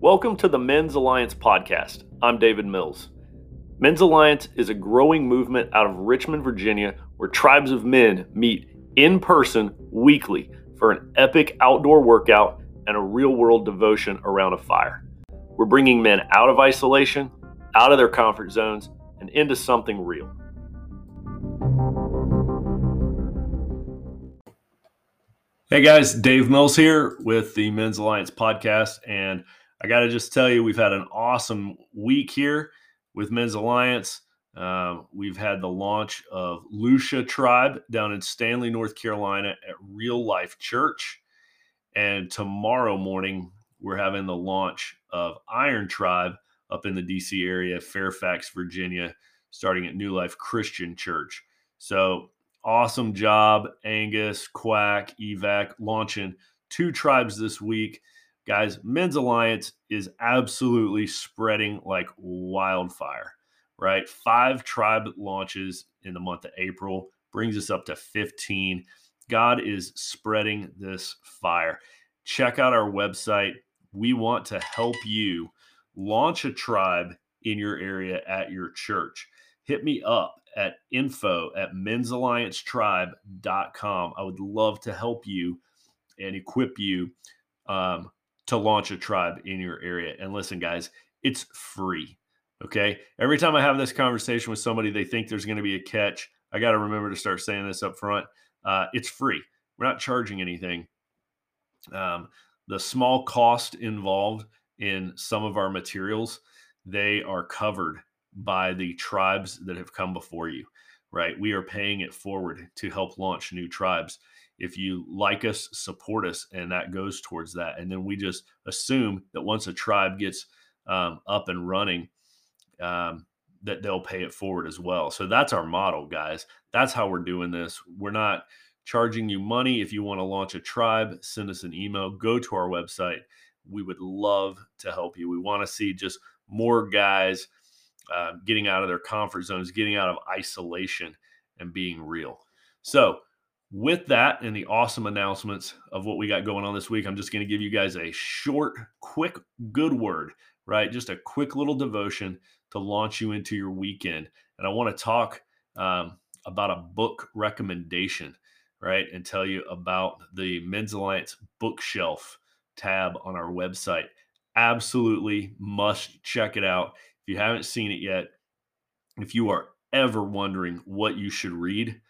Welcome to the Men's Alliance podcast. I'm David Mills. Men's Alliance is a growing movement out of Richmond, Virginia, where tribes of men meet in person weekly for an epic outdoor workout and a real world devotion around a fire. We're bringing men out of isolation, out of their comfort zones, and into something real. Hey guys, Dave Mills here with the Men's Alliance podcast. And I got to just tell you, we've had an awesome week here with Men's Alliance. Uh, we've had the launch of Lucia Tribe down in Stanley, North Carolina at Real Life Church. And tomorrow morning, we're having the launch of Iron Tribe up in the DC area, Fairfax, Virginia, starting at New Life Christian Church. So awesome job, Angus, Quack, Evac, launching two tribes this week. Guys, Men's Alliance is absolutely spreading like wildfire, right? Five tribe launches in the month of April brings us up to 15. God is spreading this fire. Check out our website. We want to help you launch a tribe in your area at your church. Hit me up at info at men'salliancetribe.com. I would love to help you and equip you um, to launch a tribe in your area. And listen, guys, it's free. Okay. Every time I have this conversation with somebody, they think there's going to be a catch. I got to remember to start saying this up front. Uh, it's free. We're not charging anything. Um, the small cost involved in some of our materials, they are covered by the tribes that have come before you, right? We are paying it forward to help launch new tribes if you like us, support us, and that goes towards that. And then we just assume that once a tribe gets um, up and running, um, that they'll pay it forward as well. So that's our model, guys. That's how we're doing this. We're not charging you money. If you want to launch a tribe, send us an email. Go to our website. We would love to help you. We want to see just more guys uh, getting out of their comfort zones, getting out of isolation, and being real. So, with that and the awesome announcements of what we got going on this week, I'm just going to give you guys a short, quick, good word, right? Just a quick little devotion to launch you into your weekend. And I want to talk um, about a book recommendation, right? And tell you about the Men's Alliance bookshelf tab on our website. Absolutely must check it out. If you haven't seen it yet, if you are ever wondering what you should read,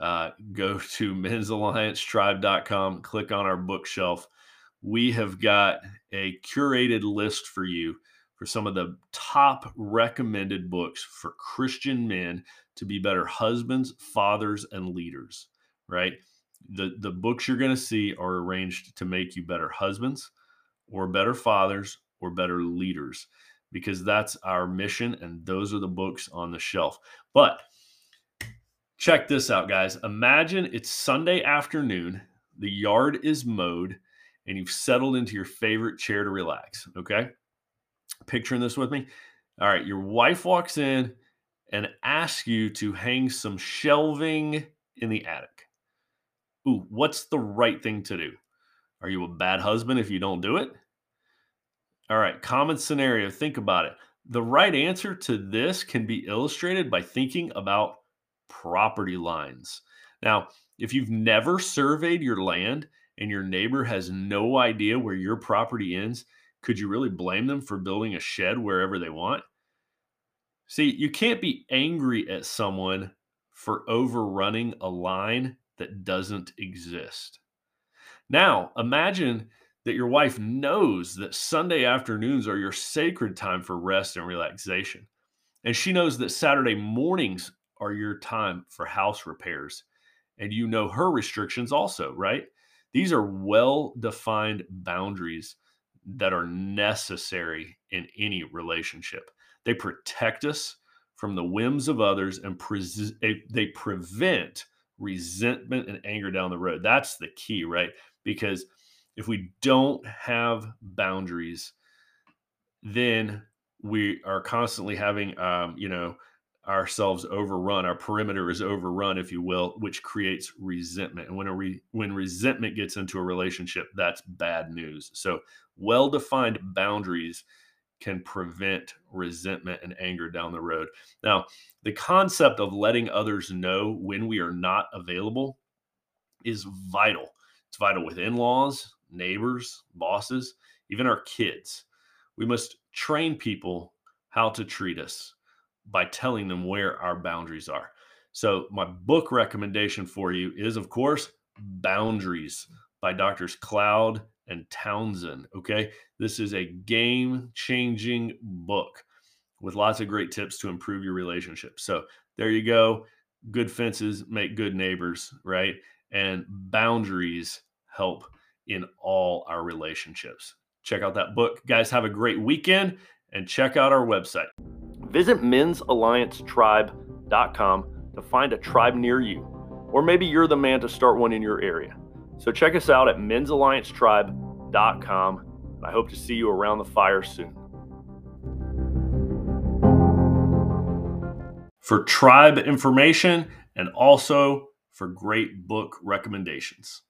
uh, go to men'salliancetribe.com, click on our bookshelf. We have got a curated list for you for some of the top recommended books for Christian men to be better husbands, fathers, and leaders, right? The, the books you're going to see are arranged to make you better husbands or better fathers or better leaders because that's our mission and those are the books on the shelf. But Check this out, guys. Imagine it's Sunday afternoon, the yard is mowed, and you've settled into your favorite chair to relax. Okay. Picturing this with me. All right. Your wife walks in and asks you to hang some shelving in the attic. Ooh, what's the right thing to do? Are you a bad husband if you don't do it? All right, common scenario. Think about it. The right answer to this can be illustrated by thinking about property lines. Now, if you've never surveyed your land and your neighbor has no idea where your property ends, could you really blame them for building a shed wherever they want? See, you can't be angry at someone for overrunning a line that doesn't exist. Now, imagine that your wife knows that Sunday afternoons are your sacred time for rest and relaxation. And she knows that Saturday mornings are your time for house repairs. And you know her restrictions also, right? These are well defined boundaries that are necessary in any relationship. They protect us from the whims of others and pre- they prevent resentment and anger down the road. That's the key, right? Because if we don't have boundaries, then we are constantly having, um, you know, ourselves overrun. Our perimeter is overrun, if you will, which creates resentment. And when a re- when resentment gets into a relationship, that's bad news. So, well-defined boundaries can prevent resentment and anger down the road. Now, the concept of letting others know when we are not available is vital. It's vital with in-laws, neighbors, bosses, even our kids. We must train people how to treat us by telling them where our boundaries are. So, my book recommendation for you is, of course, Boundaries by Doctors Cloud and Townsend. Okay. This is a game changing book with lots of great tips to improve your relationship. So, there you go. Good fences make good neighbors, right? And boundaries help in all our relationships. Check out that book. Guys, have a great weekend and check out our website. Visit men'salliancetribe.com to find a tribe near you, or maybe you're the man to start one in your area. So check us out at men'salliancetribe.com. And I hope to see you around the fire soon. For tribe information and also for great book recommendations.